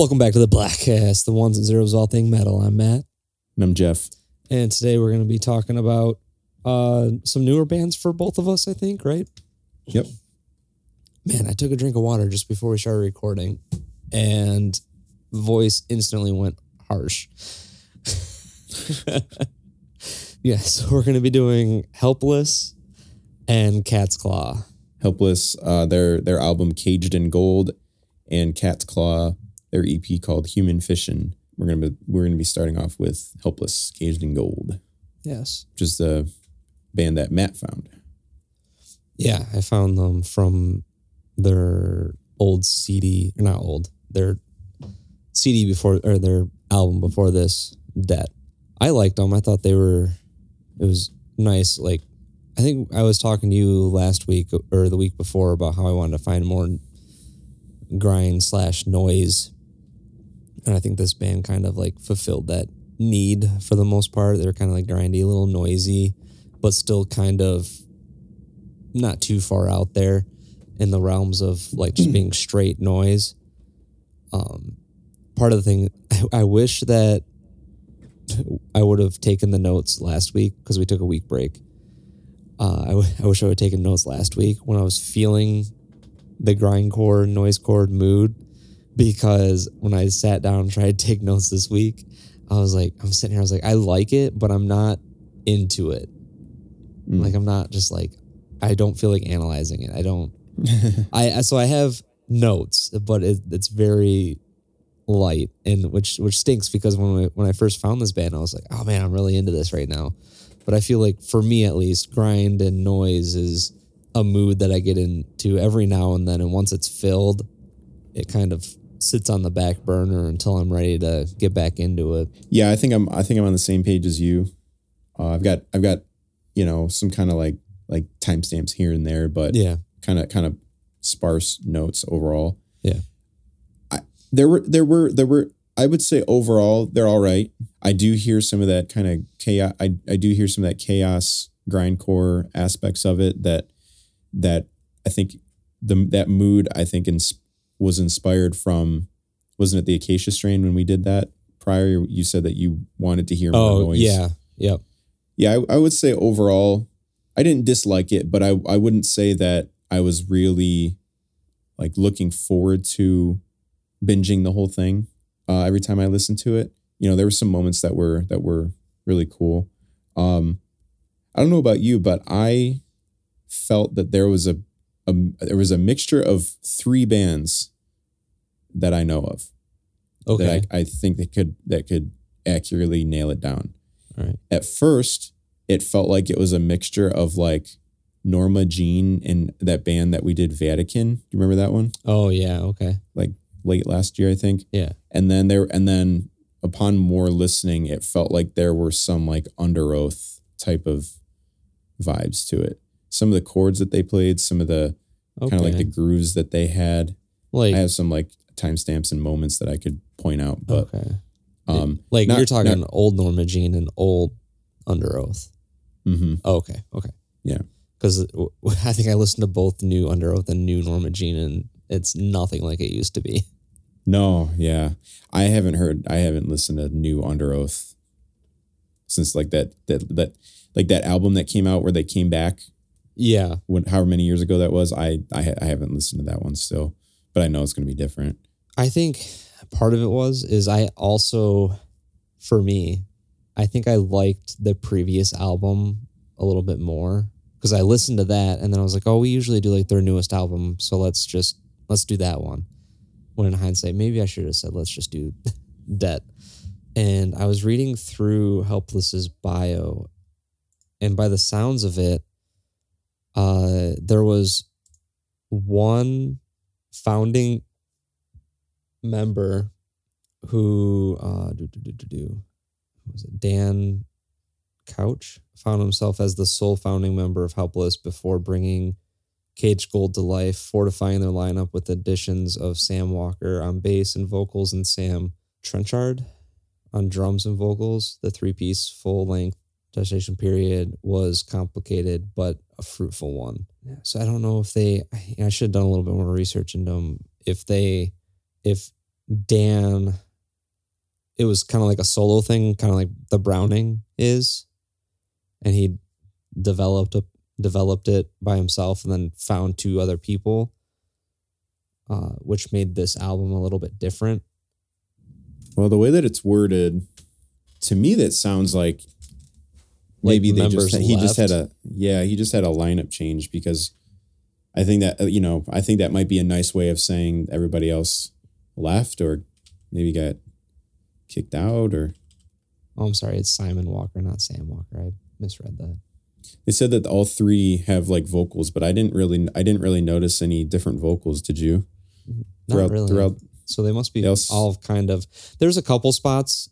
Welcome back to the Bleghcast, the ones and zeros all thing metal. I'm Matt, And I'm Jeff. and today we're going to be talking about uh, some newer bands for both of us. I think, right? Yep. Man, I took a drink of water just before we started recording, and voice instantly went harsh. yeah, so we're going to be doing "Helpless" and "Cat's Claw." Helpless, uh, their their album Caged in Gold, and Cat's Claw, their EP called Human Fission. We're gonna be, we're gonna be starting off with Helpless, Caged in Gold, Yes. which is the band that Matt found. Yeah, I found them from their old CD, or not old, their CD before, or their album before this, Debt. I liked them. I thought they were, it was nice. Like, I think I was talking to you last week or the week before about how I wanted to find more grind slash noise. And I think this band kind of like fulfilled that need for the most part. They're kind of like grindy, a little noisy, but still kind of not too far out there in the realms of like just being straight noise. Um, part of the thing, I, I wish that I would have taken the notes last week because we took a week break. Uh, I, w- I wish I would have taken notes last week when I was feeling the grindcore, noisecore mood because when I sat down and tried to take notes this week, I was like, I'm sitting here, I was like, I like it, but I'm not into it. Mm. Like I'm not just like I don't feel like analyzing it. I don't. I so I have notes, but it, it's very light, and which which stinks because when I, when I first found this band, I was like, oh man, I'm really into this right now. But I feel like for me at least, grind and noise is a mood that I get into every now and then, and once it's filled, it kind of sits on the back burner until I'm ready to get back into it. Yeah, I think I'm I think I'm on the same page as you. Uh, I've got I've got you know some kind of like like timestamps here and there, but Yeah, kind of kind of sparse notes overall. Yeah. I, there were there were there were I would say overall they're all right. I do hear some of that kind of chaos. I I do hear some of that chaos grindcore aspects of it that that I think the that mood I think ins- was inspired from wasn't it the Acacia strain when we did that prior? You said that you wanted to hear more Oh noise. yeah, yep. Yeah, I, I would say overall, I didn't dislike it, but I, I wouldn't say that I was really like looking forward to binging the whole thing uh, every time I listened to it. You know, there were some moments that were that were really cool. Um, I don't know about you, but I felt that there was a, a there was a mixture of three bands that I know of Okay, that I, I think that could that could accurately nail it down. All right. At first, it felt like it was a mixture of like Norma Jean and that band that we did Vatican. Do you remember that one? oh yeah, okay, Like Late last year, I think. yeah. And then there and then upon more listening, it felt like there were some like Underoath type of vibes to it. Some of the chords that they played, some of the Okay. kind of like the grooves that they had. like I have some like timestamps and moments that I could point out, but okay, um like not- you're talking not- old Norma Jean and old Underoath. Mm-hmm. Oh, okay, okay, Yeah. Because I think I listened to both new Underoath and new Norma Jean, and it's nothing like it used to be. No, yeah. I haven't heard I haven't listened to new Underoath since like that that that like that album that came out where they came back Yeah, when however many years ago that was. I I, I haven't listened to that one still, but I know it's going to be different. I think part of it was is I also, for me, I think I liked the previous album a little bit more because I listened to that and then I was like, oh, we usually do like their newest album, so let's just let's do that one. When in hindsight, maybe I should have said let's just do Debt. And I was reading through Helpless's bio, and by the sounds of it, uh, there was one founding member who uh do, do, do, was it Dan Couch found himself as the sole founding member of Helpless before bringing Cage Gold to life, fortifying their lineup with additions of Sam Walker on bass and vocals and Sam Trenchard on drums and vocals. The three piece full length gestation period was complicated but a fruitful one. So I don't know if they. I, I should have done a little bit more research into them. If they, if Dan, it was kind of like a solo thing, kind of like the Browning is, and he developed a developed it by himself and then found two other people, uh, which made this album a little bit different. Well, the way that it's worded, to me, that sounds like Like maybe they just he just had a yeah he just had a lineup change because I think that uh, you know I think that might be a nice way of saying everybody else left or maybe got kicked out or Oh, I'm sorry, it's Simon Walker, not Sam Walker. I misread that. they said that all three have like vocals, but I didn't really I didn't really notice any different vocals. Did you? Not Throughout really. throughout So they must be Else- all kind of. There's a couple spots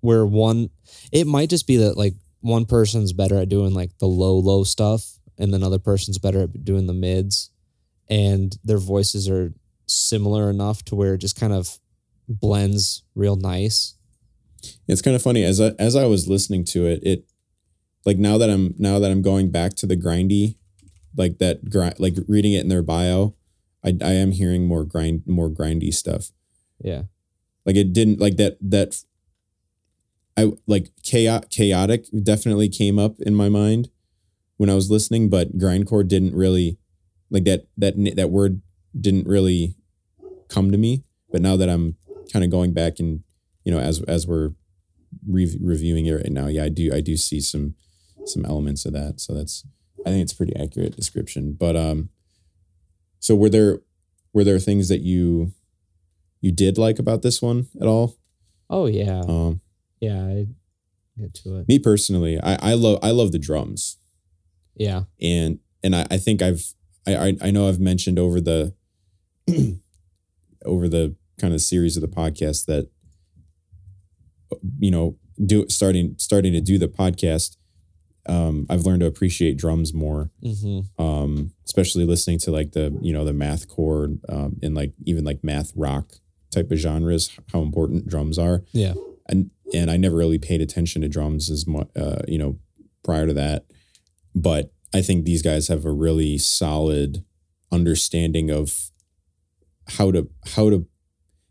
where one, it might just be that like one person's better at doing like the low, low stuff, and another person's better at doing the mids, and their voices are similar enough to where it just kind of blends real nice. It's kind of funny as I, as I was listening to it, it like now that I'm now that I'm going back to the grindy, like that grind, like reading it in their bio, I I am hearing more grind more grindy stuff. Yeah. Like it didn't like that that I like chaotic chaotic definitely came up in my mind when I was listening, but grindcore didn't really like that that that word didn't really come to me. But now that I'm kind of going back and you know as as we're re- reviewing it right now, yeah, I do I do see some some elements of that. So that's I think it's a pretty accurate description. But um, so were there were there things that you you did like about this one at all? Oh yeah. Um, Yeah. I get to it. me personally, I I love I love the drums Yeah. and and I, I think I've I, I know I've mentioned over the over the kind of series of the podcast that you know do starting starting to do the podcast um I've learned to appreciate drums more Mm-hmm. um especially listening to like the you know the math core um and like even like math rock type of genres how important drums are Yeah. And and I never really paid attention to drums as much, uh, you know, prior to that. But I think these guys have a really solid understanding of how to how to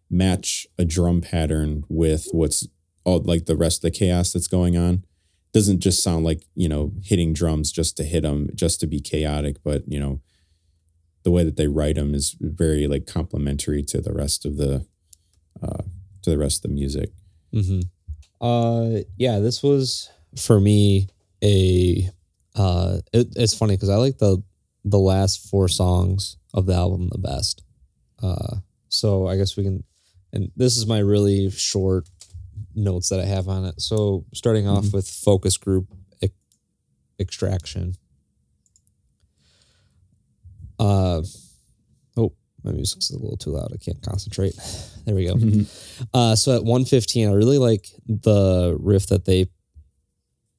match a drum pattern with what's all like the rest of the chaos that's going on. Doesn't just sound like you know hitting drums just to hit them, just to be chaotic, but you know the way that they write them is very like complementary to the rest of the uh, to the rest of the music. Mm-hmm. Uh, yeah, this was for me a. Uh, it, it's funny because I like the the last four songs of the album the best. Uh, so I guess we can, and this is my really short notes that I have on it. So starting off with focus group ex- extraction. Uh, my music's a little too loud. I can't concentrate. There we go. Uh, so at 115, I really like the riff that they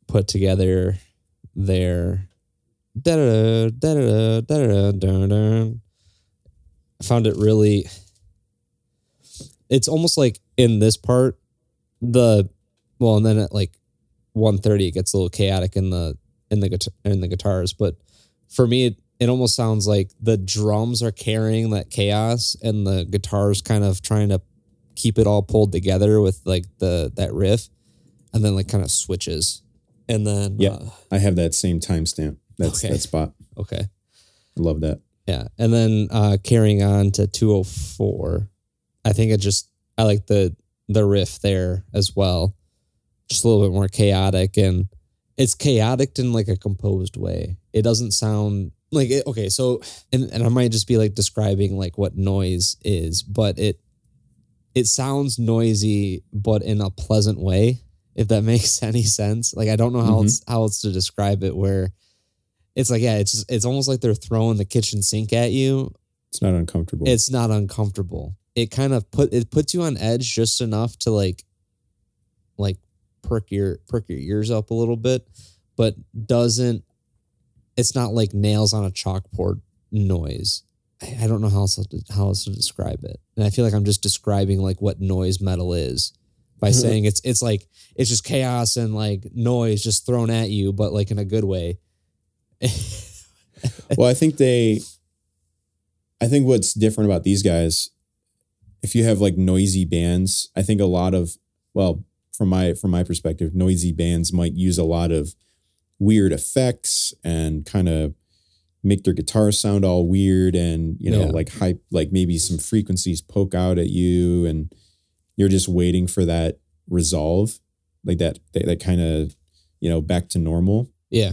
put together there. Da-da-da, da-da-da, da-da-da, da-da-da. I found it really. It's almost like in this part, the well, and then at like 130, it gets a little chaotic in the in the guitar in the guitars. But for me, it, it almost sounds like the drums are carrying that chaos, and the guitars kind of trying to keep it all pulled together with like the that riff, and then like kind of switches, and then Yeah. uh, I have that same timestamp. That's Okay. that spot. okay, I love that. yeah, and then uh carrying on to 204, I think it just I like the the riff there as well, just a little bit more chaotic and it's chaotic in like a composed way. It doesn't sound like it, okay, so and and I might just be like describing like what noise is, but it it sounds noisy but in a pleasant way if that makes any sense. Like I don't know how Mhm. else how else to describe it where it's like yeah, it's just, it's almost like they're throwing the kitchen sink at you. It's not uncomfortable. It's not uncomfortable. It kind of put it puts you on edge just enough to like like perk your perk your ears up a little bit, but doesn't it's not like nails on a chalkboard noise. I I don't know how else to, how else to describe it. And I feel like I'm just describing like what noise metal is. by Mhm. saying it's it's like it's just chaos and like noise just thrown at you, but like in a good way. well, I think they, I think what's different about these guys, if you have like noisy bands, I think a lot of, well, from my from my perspective, noisy bands might use a lot of weird effects and kind of make their guitar sound all weird and you know Yeah. like hype like maybe some frequencies poke out at you and you're just waiting for that resolve like that that, that kind of you know back to normal yeah.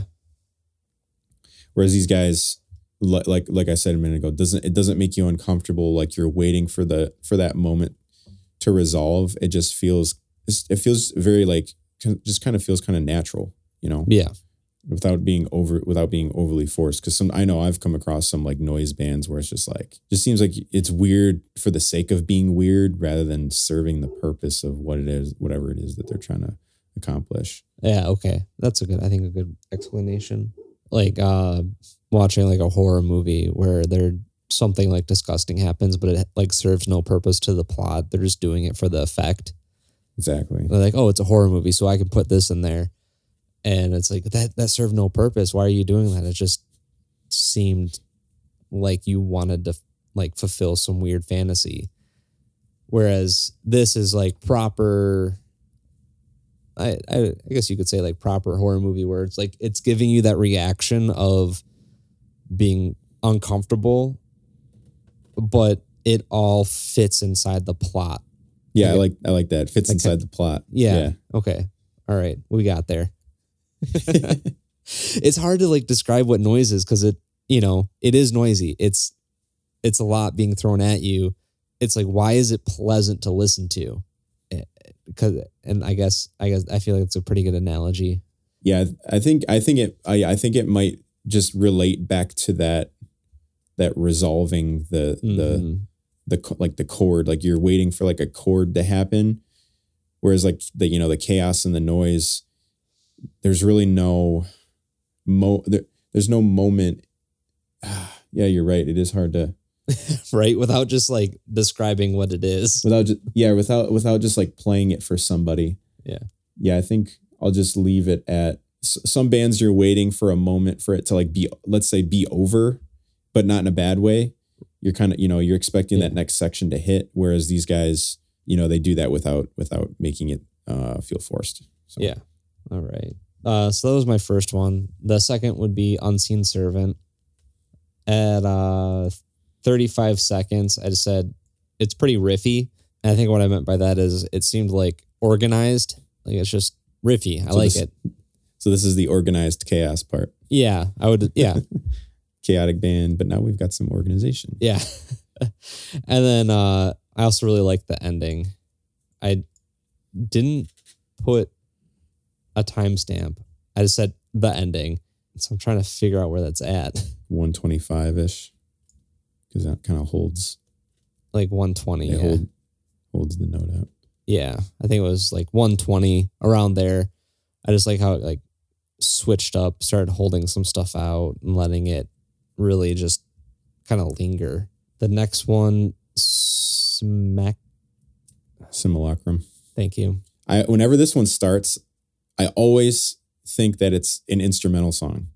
Whereas these guys, like like I said a minute ago, doesn't it doesn't make you uncomfortable? Like you're waiting for the for that moment to resolve. It just feels it feels very like just kind of feels kind of natural, you know, Yeah. Without being over without being overly forced. Because some I know I've come across some like noise bands where it's just like just seems like it's weird for the sake of being weird rather than serving the purpose of what it is, whatever it is that they're trying to accomplish. Yeah, okay. That's a good I think a good explanation. Like uh watching like a horror movie where there something like disgusting happens but it like serves no purpose to the plot. They're just doing it for the effect. Exactly. They're like, "Oh, it's a horror movie, so I can put this in there." And it's like that that served no purpose. Why are you doing that? It just seemed like you wanted to like fulfill some weird fantasy. Whereas this is like proper I, I I guess you could say like proper horror movie where it's like it's giving you that reaction of being uncomfortable, but it all fits inside the plot. Yeah, I like I like that. Fits inside the plot. Yeah. Okay. All right. We got there. it's hard to like describe what noise is because it, you know, it is noisy. It's it's a lot being thrown at you. It's like why is it pleasant to listen to? Because and I guess I guess I feel like it's a pretty good analogy. Yeah, I think I think it I, I think it might just relate back to that that resolving the the Mhm. the co- like the chord like you're waiting for like a chord to happen whereas like the you know the chaos and the noise there's really no mo there, there's no moment. Yeah you're right. It is hard to right? Without just like describing what it is. without just yeah without without just like playing it for somebody. Yeah. yeah i think i'll just leave it at s- some bands you're waiting for a moment for it to like be let's say be over but not in a bad way. You're kind of you know you're expecting that next section to hit whereas these guys you know they do that without without making it uh feel forced. So Yeah. All right. Uh, so that was my first one. The second would be Unseen Servant. At uh, 35 seconds, I just said it's pretty riffy. And I think what I meant by that is it seemed like organized. Like it's just riffy. I So like this- it. so this is the organized chaos part Yeah. I would, yeah. chaotic band but now we've got some organization Yeah. and then uh, I also really like the ending. I didn't put a timestamp. I just said the ending. So I'm trying to figure out where that's at. 125ish because that kind of holds Like 120. it Yeah. hold, holds the note out yeah. I think it was like 120 around there. I just like how it like switched up, started holding some stuff out and letting it really just kind of linger. The next one, smack. simulacrum Thank you. I whenever this one starts, I always think that it's an instrumental song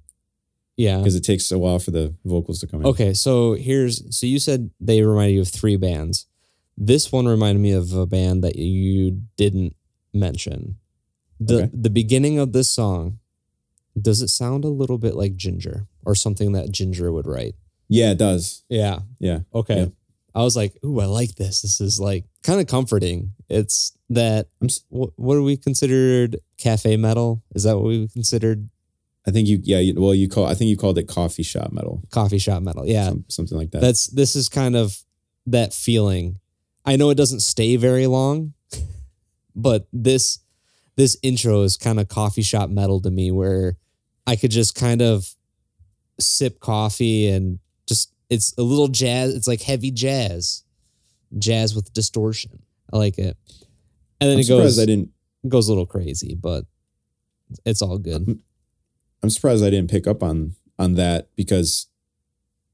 Yeah. because it takes a while for the vocals to come in. Okay, so here's so you said they remind you of three bands. This one reminded me of a band that you didn't mention. The Okay. the beginning of this song, does it sound a little bit like Jinjer or something that Jinjer would write? Yeah, it does. Yeah. Yeah. Okay. Yeah. I was like, "Ooh, I like this. This is like kind of comforting." It's that I'm s- what, what do we considered cafe metal? Is that what we considered I think you. Yeah. You, well, you call. I think you called it coffee shop metal. coffee shop metal? Yeah. some- something like that. that's this is kind of that feeling i know it doesn't stay very long but this this intro is kind of coffee shop metal to me where i could just kind of sip coffee and it's a little jazz it's like heavy jazz jazz with distortion i like it and then I'm it goes I didn't. goes a little crazy but it's all good I'm surprised I didn't pick up on on that because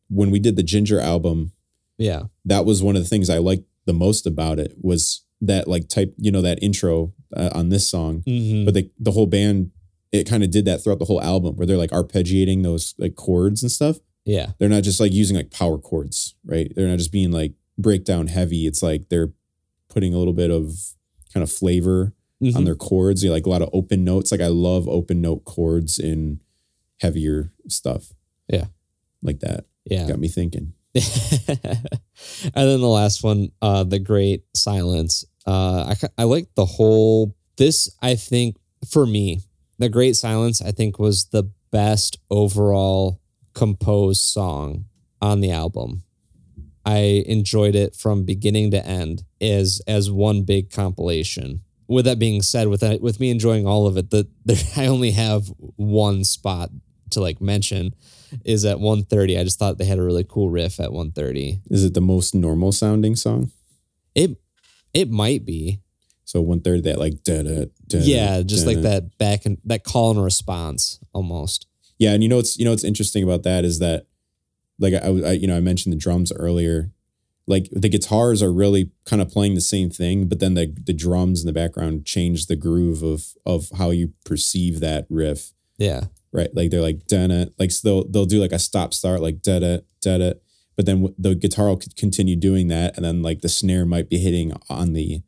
when we did the Jinjer album, yeah that was one of the things I liked the most about it was that like type, you know, that intro uh, on this song, Mhm. but they, the whole band, it kind of did that throughout the whole album where they're like arpeggiating those like chords and stuff. Yeah, They're not just like using like power chords, right? They're not just being like breakdown heavy. It's like they're putting a little bit of kind of flavor Mhm. on their chords. You know, like a lot of open notes. Like I love open note chords in heavier stuff. Yeah. Like that. yeah. Got me thinking. and then the last one, uh, the great silence. Uh, I I like the whole. This I think for me, the great silence I think was the best overall composed song on the album. I enjoyed it from beginning to end as as one big compilation. With that being said, with that, with me enjoying all of it, that I only have one spot to like mention is at 130. I just thought they had a really cool riff at 130. Is it the most normal sounding song? It it might be. So one third that like da da da. yeah, just like da. that back and that call and response almost. Yeah, and you know what's you know what's interesting about that is that like I, I you know I mentioned the drums earlier. Like the guitars are really kind of playing the same thing, but then the the drums in the background change the groove of of how you perceive that riff. Yeah. Right, like they're like da da, like so they'll they'll do like a stop start like da da da da, but then the guitar will continue doing that, and then like the snare might be hitting on the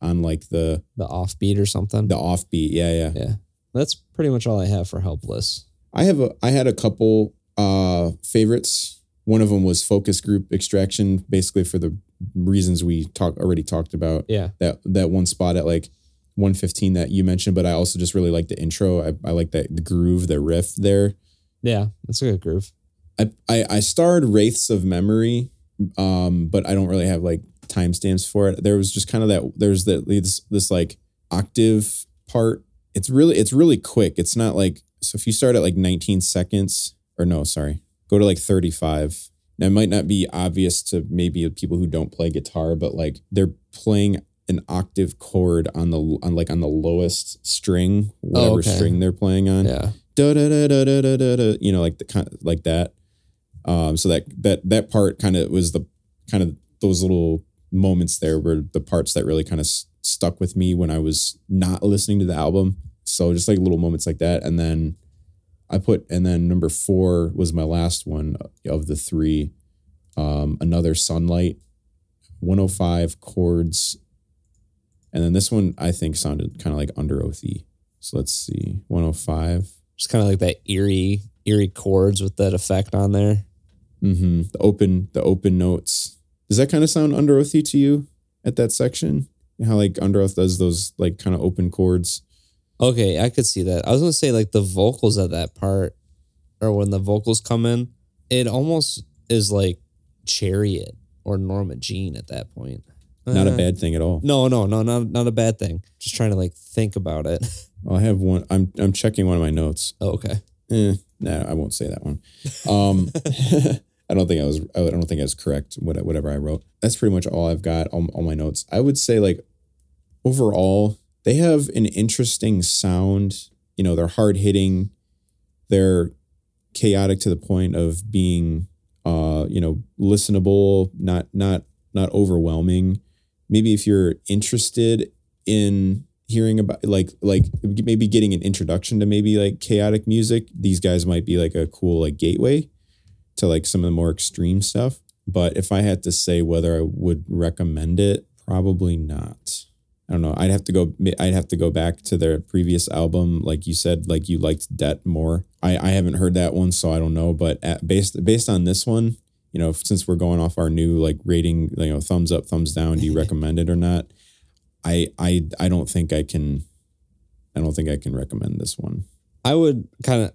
on like the The offbeat or something. the offbeat. Yeah, yeah. Yeah. That's pretty much all I have for helpless. I have a I had a couple uh favorites. One of them was focus group extraction, basically for the reasons we talk already talked about. Yeah. That that one spot at like 115 that you mentioned, but I also just really like the intro. I, I like that the groove, the riff there. Yeah. That's a good groove. I, I I starred Wraiths of Memory, um, but I don't really have like timestamps for it. There was just kind of that there's that this this like octave part. It's really it's really quick. It's not like so if you start at like 19 seconds, or no, sorry, go to like 35. Now, it might not be obvious to maybe people who don't play guitar, but like they're playing an octave chord on the on like on the lowest string, oh, whatever oh, okay. string they're playing on. Yeah. Da da da da da da da. You know, like the kind like that. Um, so that that that part kind of was the kind of those little moments there were the parts that really kind of st- stuck with me when I was not listening to the album so just like little moments like that and then I put and then number 4 was my last one of the 3 um another sunlight 105 chords and then this one I think sounded kind of like under oathy so let's see 105 Just kind of like that eerie, eerie chords with that effect on there. Mm-hmm. The open, the open notes. Does that kind of sound under oathy to you at that section? How like Underoath does those like kind of open chords? Okay, I could see that. I was gonna say like the vocals at that part, or when the vocals come in, it almost is like Chariot or Norma Jean at that point. Not a Uh, bad thing at all. No, no, no, not not a bad thing. Just trying to like think about it. Well, I have one. I'm I'm checking one of my notes. oh, okay. Eh, no, I won't say that one. Um, I don't think I was. I don't think I was correct. what- Whatever I wrote. That's pretty much all I've got. All, all my notes. I would say like overall, they have an interesting sound. You know, they're hard hitting. They're chaotic to the point of being, uh, you know, listenable. Not not not overwhelming. Maybe if you're interested in hearing about like like maybe getting an introduction to maybe like chaotic music these guys might be like a cool like gateway to like some of the more extreme stuff but if i had to say whether i would recommend it probably not i don't know i'd have to go i'd have to go back to their previous album like you said like you liked debt more i i haven't heard that one so i don't know but at, based based on this one you know since we're going off our new like rating you know thumbs up thumbs down do you recommend it or not I I I don't think I can I don't think I can recommend this one. I would kind of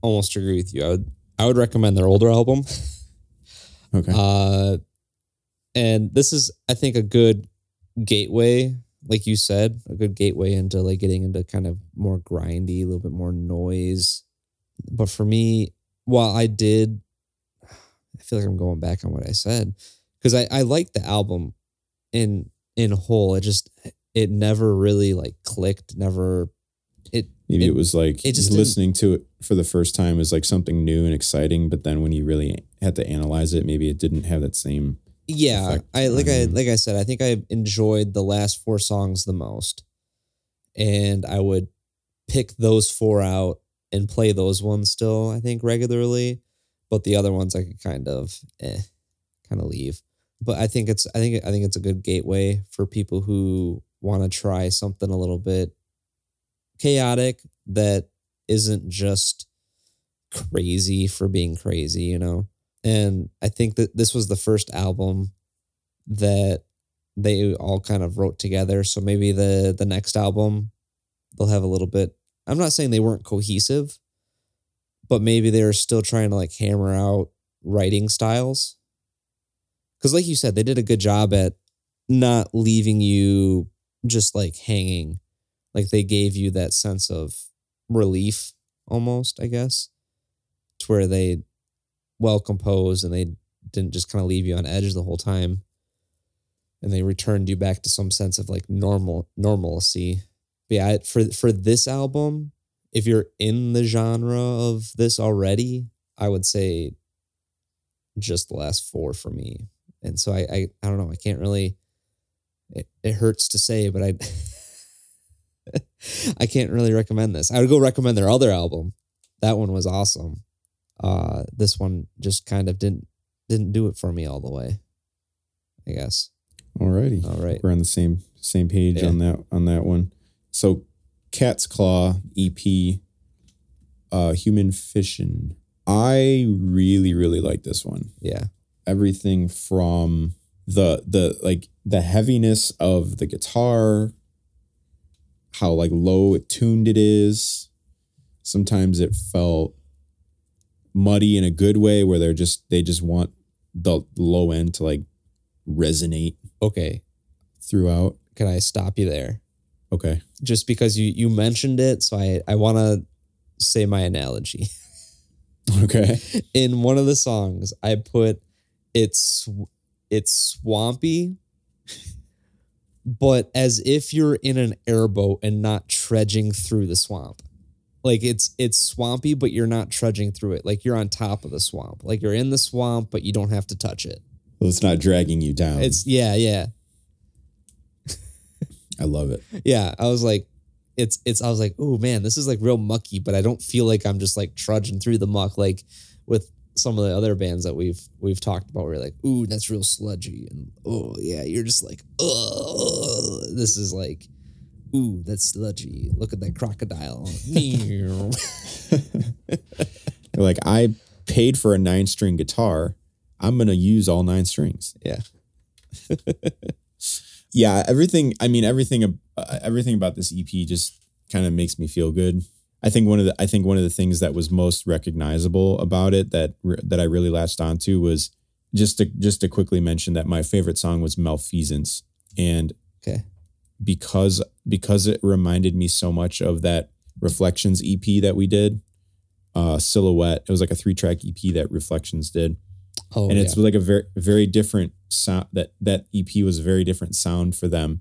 almost agree with you. I would I would recommend their older album. Okay. Uh, and this is, I think, a good gateway, like you said, a good gateway into like getting into kind of more grindy, a little bit more noise. But for me, while I did, I feel like I'm going back on what I said because I I like the album in in whole. It just it never really like clicked. Never it Maybe it- it, was like it just listening to it for the first time was like something new and exciting, but then when you really had to analyze it, maybe it didn't have that same yeah, effect I like I like I said, I think I enjoyed the last four songs the most, and I would pick those four out and play those ones still. I think regularly, but the other ones I could kind of, eh, kind of leave. But I think it's I think I think it's a good gateway for people who want to try something a little bit chaotic that isn't just crazy for being crazy, you know. And I think that this was the first album that they all kind of wrote together. So maybe the the next album they'll have a little bit. I'm not saying they weren't cohesive, but maybe they were still trying to like hammer out writing styles. Cuz like you said, they did a good job at not leaving you just like hanging. Like they gave you that sense of relief almost, I guess. To where they well composed and they didn't just kind of leave you on edge the whole time. And they returned you back to some sense of like normal normalcy. But yeah, for for this album, if you're in the genre of this already, I would say just the last four for me. And so I I, I don't know, I can't really it, it hurts to say, but I I can't really recommend this. I would go recommend their other album. That one was awesome. Uh this one just kind of didn't didn't do it for me all the way. I guess. Alrighty. All right. We're on the same same page Yeah. on that on that one. So Cat's Claw EP uh Human Fission. I really, really like this one. Yeah. Everything from the the like the heaviness of the guitar, how like low it tuned it is. Sometimes it felt muddy in a good way where they're just they just want the low end to like resonate Okay. throughout. Can I stop you there? Okay. Just because you you mentioned it, so I I want to say my analogy. Okay. in one of the songs i put it's it's swampy but as if you're in an airboat and not trudging through the swamp like it's it's swampy but you're not trudging through it. Like you're on top of the swamp. Like you're in the swamp but you don't have to touch it. Well, it's not dragging you down. it's yeah yeah. I love it. yeah i was like it's it's i was like oh man this is like real mucky but i don't feel like i'm just like trudging through the muck like with some of the other bands that we've we've talked about. Where you're like ooh that's real sludgy and oh yeah you're just like oh this is like ooh that's sludgy look at that crocodile like, I paid for a nine string guitar. I'm gonna use all nine strings. yeah Yeah, everything. I mean, everything. Uh, everything about this EP just kind of makes me feel good. I think one of the. I think one of the things that was most recognizable about it that that I really latched onto was just to just to quickly mention that my favorite song was Malfeasance, and because because it reminded me so much of that reflections ep that we did uh silhouette. It was like a three track ep that reflections did. Oh and yeah. it's like a very very different sound that that ep was a very different sound for them.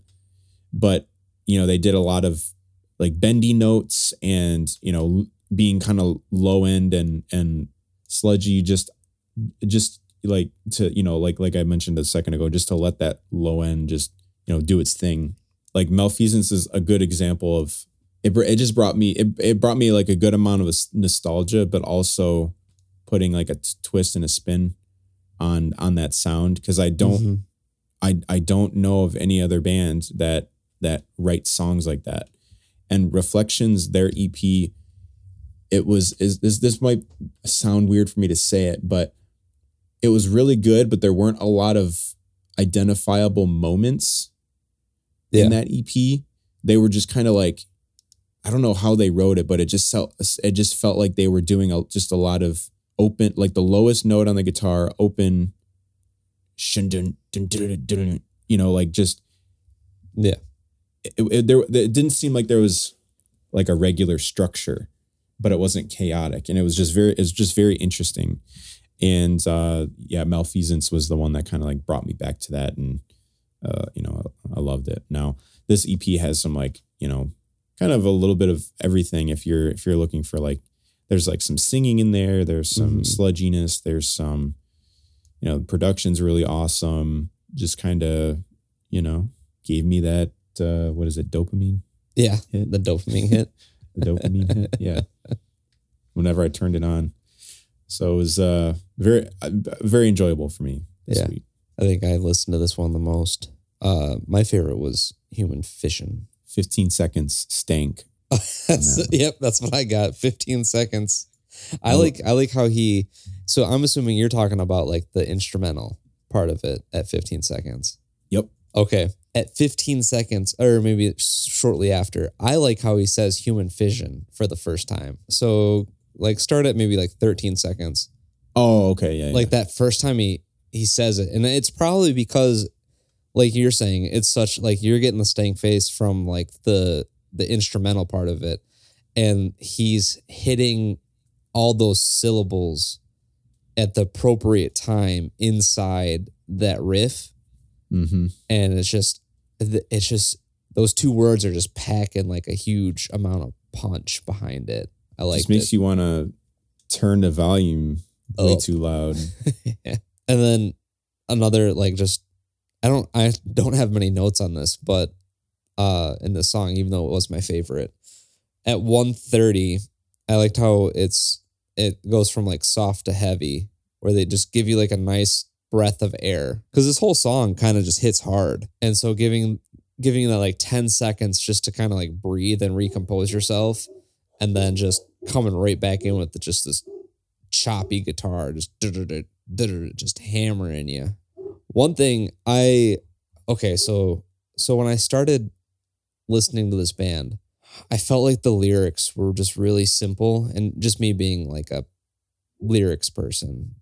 But you know they did a lot of like bendy notes and you know being kind of low end and and sludgy just just like to you know like like i mentioned a second ago just to let that low end just you know do its thing like malfeasance is a good example of it, it just brought me it, it brought me like a good amount of nostalgia but also putting like a t- twist and a spin on on that sound because i don't Mhm. I I don't know of any other band that that writes songs like that. And Reflections, their EP, it was is this this might sound weird for me to say it, but it was really good, but there weren't a lot of identifiable moments Yeah. in that EP. They were just kind of like I don't know how they wrote it, but it just felt it just felt like they were doing a, just a lot of open like the lowest note on the guitar, open you know, like just yeah it, it, there it didn't seem like there was like a regular structure, but it wasn't chaotic, and it was just very it was just very interesting. And uh, yeah, Malfeasance was the one that kind of like brought me back to that, and uh, you know I, loved it. Now this EP has some like you know kind of a little bit of everything. If you're if you're looking for like there's like some singing in there, there's some Mhm. sludginess, there's some you know, production's really awesome. Just kind of, you know, gave me that uh, what is it, dopamine? Yeah, Hit. the dopamine hit. The dopamine hit. Yeah. Whenever I turned it on, so it was uh, very uh, very enjoyable for me. This Yeah. week. I think I listened to this one the most. Uh, my favorite was Human Fission. Fifteen seconds stank. that's. Yep, that's what I got. 15 seconds. I like I like how he so I'm assuming you're talking about like the instrumental part of it at 15 seconds. Yep. Okay. At 15 seconds, or maybe shortly after, I like how he says human fission for the first time. So like start at maybe like 13 seconds. Oh, okay, yeah, yeah. Like that first time he he says it. And it's probably because like you're saying, it's such like you're getting the stank face from like the the instrumental part of it. And he's hitting all those syllables at the appropriate time inside that riff. mm-hmm. And it's just it's just those two words are just packing like a huge amount of punch behind it. I like Just makes it. you want to turn the volume way Oh. too loud. and then another like just I don't I don't have many notes on this, but uh in the song, even though it was my favorite. At 130, I liked how it's it goes from like soft to heavy, where they just give you like a nice breath of air. Cause this whole song kind of just hits hard. And so giving giving that like 10 seconds just to kind of like breathe and recompose yourself, and then just coming right back in with just this choppy guitar, just just hammering you. One thing I okay, so so when I started listening to this band, I felt like the lyrics were just really simple and just me being like a lyrics person.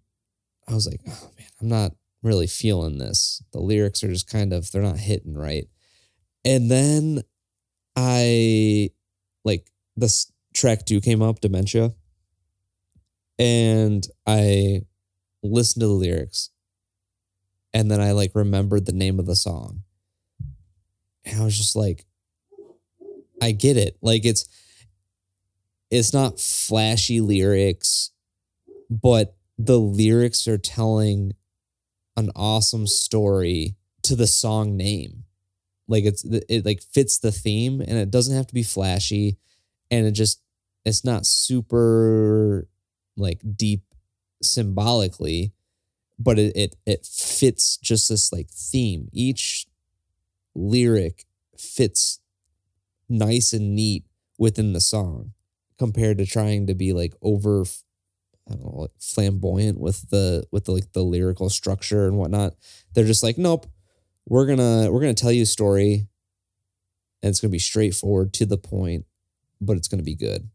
I was like, oh man, I'm not really feeling this. The lyrics are just kind of they're not hitting right. And then I like this track 2 came up, Dementia. And I listened to the lyrics and then I like remembered the name of the song. And I was just like, I get it. Like it's it's not flashy lyrics, but the lyrics are telling an awesome story to the song name. Like it's it like fits the theme and it doesn't have to be flashy and it just it's not super like deep symbolically but it, it it fits just this like theme. Each lyric fits nice and neat within the song compared to trying to be like over I don't know like flamboyant with the with the like the lyrical structure and whatnot. They're just like nope we're gonna we're gonna tell you a story and it's gonna be straightforward to the point but it's gonna be good.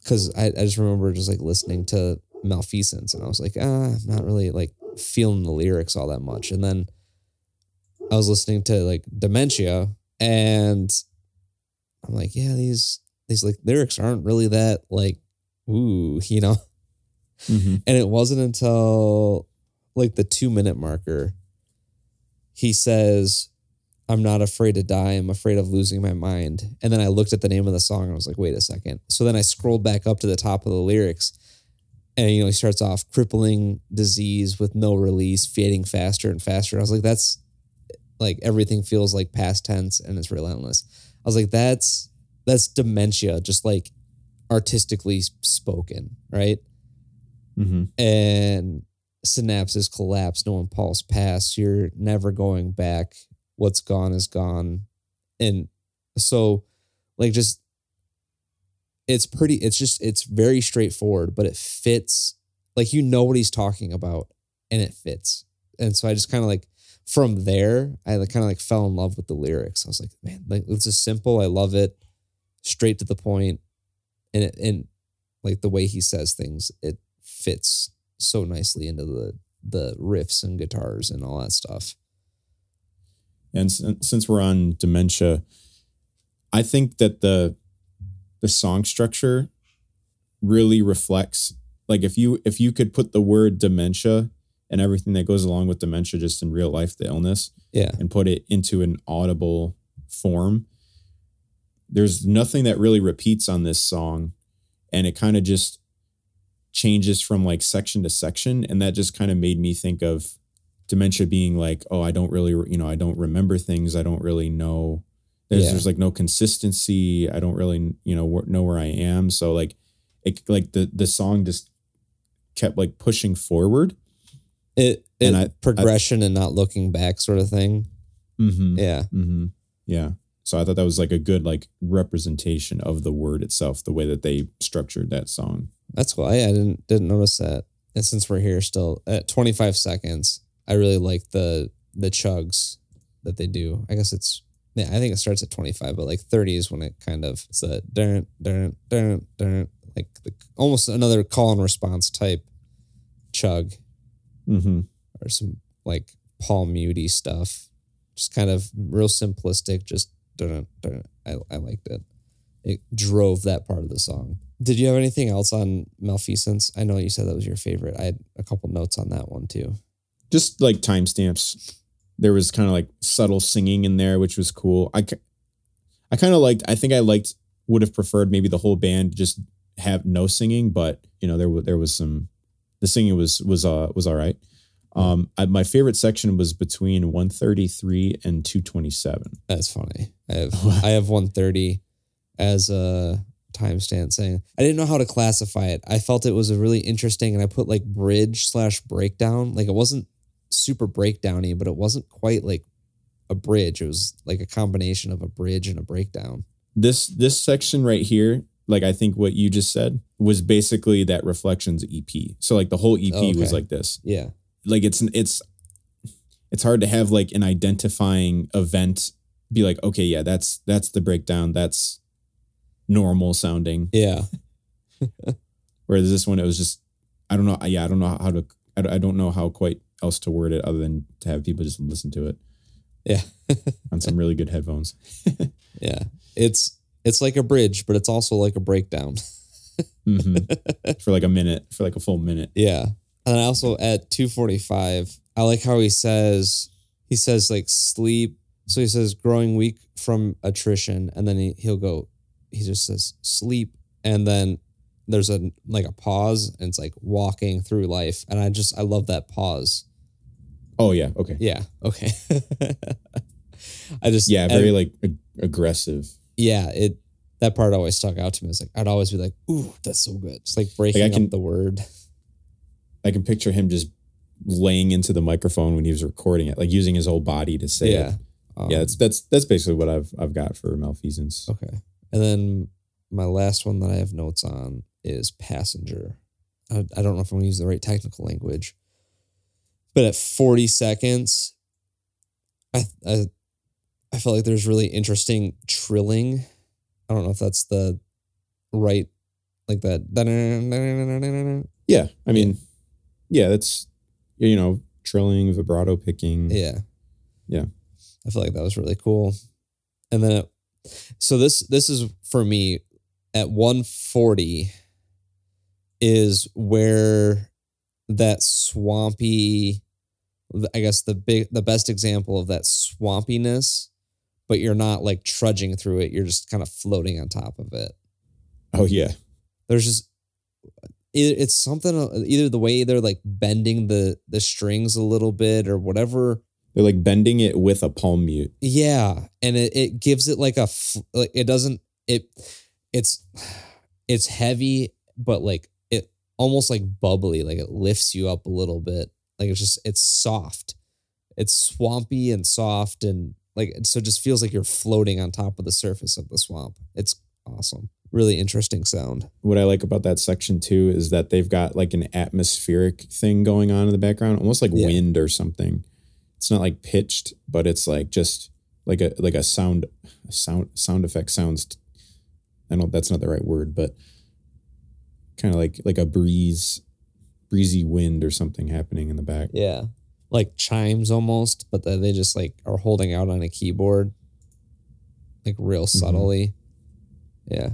Because I, I just remember just like listening to malfeasance. And i was like ah i'm not really like feeling the lyrics all that much. And then i was listening to like dementia and i'm like yeah these these like lyrics aren't really that like ooh you know? Mhm. and it wasn't until like the two minute marker he says i'm not afraid to die i'm afraid of losing my mind. And then i looked at the name of the song and i was like wait a second. So then i scrolled back up to the top of the lyrics and you know he starts off crippling disease with no release fading faster and faster i was like that's like everything feels like past tense and it's relentless i was like that's that's dementia just like artistically spoken right Mhm. and synapses collapse, no impulse pass. You're never going back. What's gone is gone. And so, like, just it's pretty, it's just, it's very straightforward, but it fits. Like, you know what he's talking about and it fits. And so I just kind of like, from there, I kind of like fell in love with the lyrics. I was like, man, like, it's just simple. I love it. Straight to the. And it, and like the way he says things, it fits so nicely into the the riffs and guitars and all that stuff. And since we're on dementia, I think that the the song structure really reflects like if you if you could put the word dementia and everything that goes along with dementia just in real life the illness Yeah. and put it into an audible form there's nothing that really repeats on this song and it kind of just changes from like section to section and that just kind of made me think of dementia being like, oh, I don't really, you know, I don't remember things. I don't really know. There's, Yeah. there's like no consistency. I don't really, you know, know where I am. So like, it like the the song just kept like pushing forward. It, it And I- progression and not looking back sort of thing. Mm-hmm. Yeah. Mm-hmm. Yeah. So I thought that was like a good like representation of the word itself, the way that they structured that song. That's cool. I, I didn't didn't notice that. And since we're here still at 25 seconds, I really like the the chugs that they do. I guess it's yeah, I think it starts at 25, but like 30 is when it kind of it's a dun dun dun dun like the, almost another call and response type chug Mm-hmm. or some like palm mutey stuff. Just kind of real simplistic, just dun, dun. I, I liked it. It drove that part of the song. Did you have anything else on Malfeasance? I know you said that was your favorite. I had a couple notes on that one too. Just like timestamps. There was kind of like subtle singing in there, which was cool. I, I kind of liked. I think I liked. Would have preferred maybe the whole band just have no singing, but you know there was there was some. The singing was was uh was all right. Um, I, my favorite section was between 133 and 227. That's funny. I have I have 130 as a timestamp saying I didn't know how to classify it. I felt it was a really interesting and I put like bridge slash breakdown. Like it wasn't super breakdowny, but it wasn't quite like a bridge. It was like a combination of a bridge and a breakdown. this this section right here like i think what you just said was basically that reflections ep so like the whole ep Oh, okay. was like this Yeah. like it's it's it's hard to have like an identifying event be like okay yeah that's that's the breakdown that's normal sounding Yeah. whereas this one it was just i don't know yeah i don't know how to i don't- I don't know how quite else to word it other than to have people just listen to it Yeah. on some really good headphones Yeah. It's it's like a bridge, but it's also like a breakdown. Mhm. for like a minute for like a full minute Yeah. And then also at 245, I like how he says he says like sleep. So he says growing weak from attrition, and then he, he'll go, he just says sleep, and then there's a like a pause, and it's like walking through life. And I just I love that pause. Oh yeah okay Yeah. Okay. I just yeah I- very like ag- aggressive yeah, it that part always stuck out to me. It's like I'd always be like, "Ooh, that's so good." It's like breaking Like, can- up the word. I can picture him just laying into the microphone when he was recording it, like using his whole body to say yeah, it. Um, Yeah, that's that's that's basically what I've I've got for malfeasance. okay. And then my last one that I have notes on is passenger. I, I don't know if I'm gonna use the right technical language, but at 40 seconds, I I I felt like there's really interesting trilling. I don't know if that's the right like that. Yeah, I mean, yeah, that's you know trilling, vibrato picking. Yeah. Yeah. I feel like that was really cool. And then it, so this this is for me at 140 is where that swampy I guess the big the best example of that swampiness but you're not like trudging through it you're just kind of floating on top of it. Oh yeah, there's just it, it's something uh, either the way they're like bending the the strings a little bit or whatever. They're like bending it with a palm mute. Yeah, and it, it gives it like a like it doesn't it it's it's heavy but like almost like bubbly like it lifts you up a little bit like it's just it's soft it's swampy and soft and like so it just feels like you're floating on top of the surface of the swamp it's awesome really interesting sound What I like about that section too is that they've got like an atmospheric thing going on in the background, almost like Yeah. wind or something. It's not like pitched, but it's like just like a like a sound a sound sound effect sounds. I don't. That's not the right word, but kind of like like a breeze, breezy wind or something happening in the back. yeah like chimes almost but then they just like are holding out on a keyboard like real subtly yeah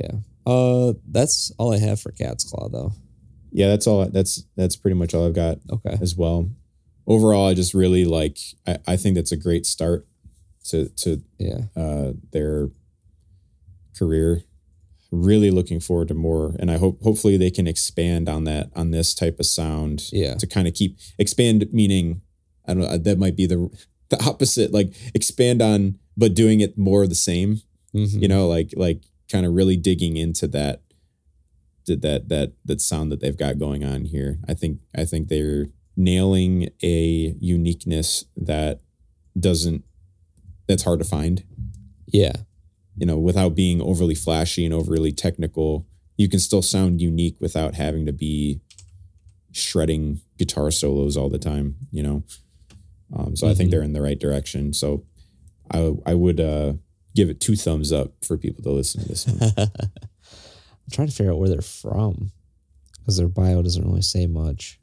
yeah uh that's all i have for Catsclaw though Yeah, that's all. That's that's pretty much all I've got okay as well. Overall, I just really like. I, I think that's a great start to to yeah uh, their career. Really looking forward to more, and I hope hopefully they can expand on that on this type of sound yeah to kind of keep expand meaning I don't know. That might be the the opposite. Like expand on, but doing it more of the same. Mhm. You know, like like kind of really digging into that that that that sound that they've got going on here. I think I think they're nailing a uniqueness that doesn't that's hard to find. yeah, You know, without being overly flashy and overly technical, you can still sound unique without having to be shredding guitar solos all the time. You know, um, so I think Mhm. they're in the right direction. So I I would uh, give it two thumbs up for people to listen to this one. I'm trying to figure out where they're from because their bio doesn't really say much.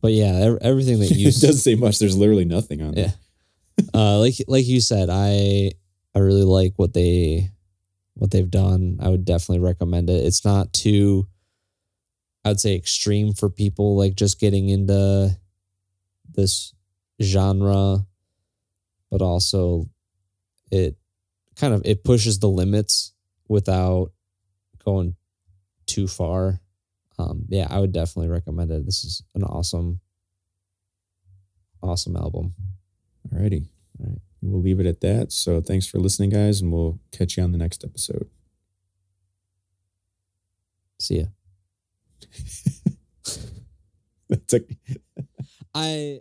But yeah, everything that you it doesn't say much. There's literally nothing on Yeah. it. uh, like like you said, I I really like what they what they've done. I would definitely recommend it. It's not too I'd say extreme for people like just getting into this genre, but also it kind of it pushes the limits without going too far. Um, yeah, I would definitely recommend it. This is an awesome, awesome album. Alrighty. All right. We'll leave it at that. So thanks for listening, guys, and we'll catch you on the next episode. See ya. That's a- I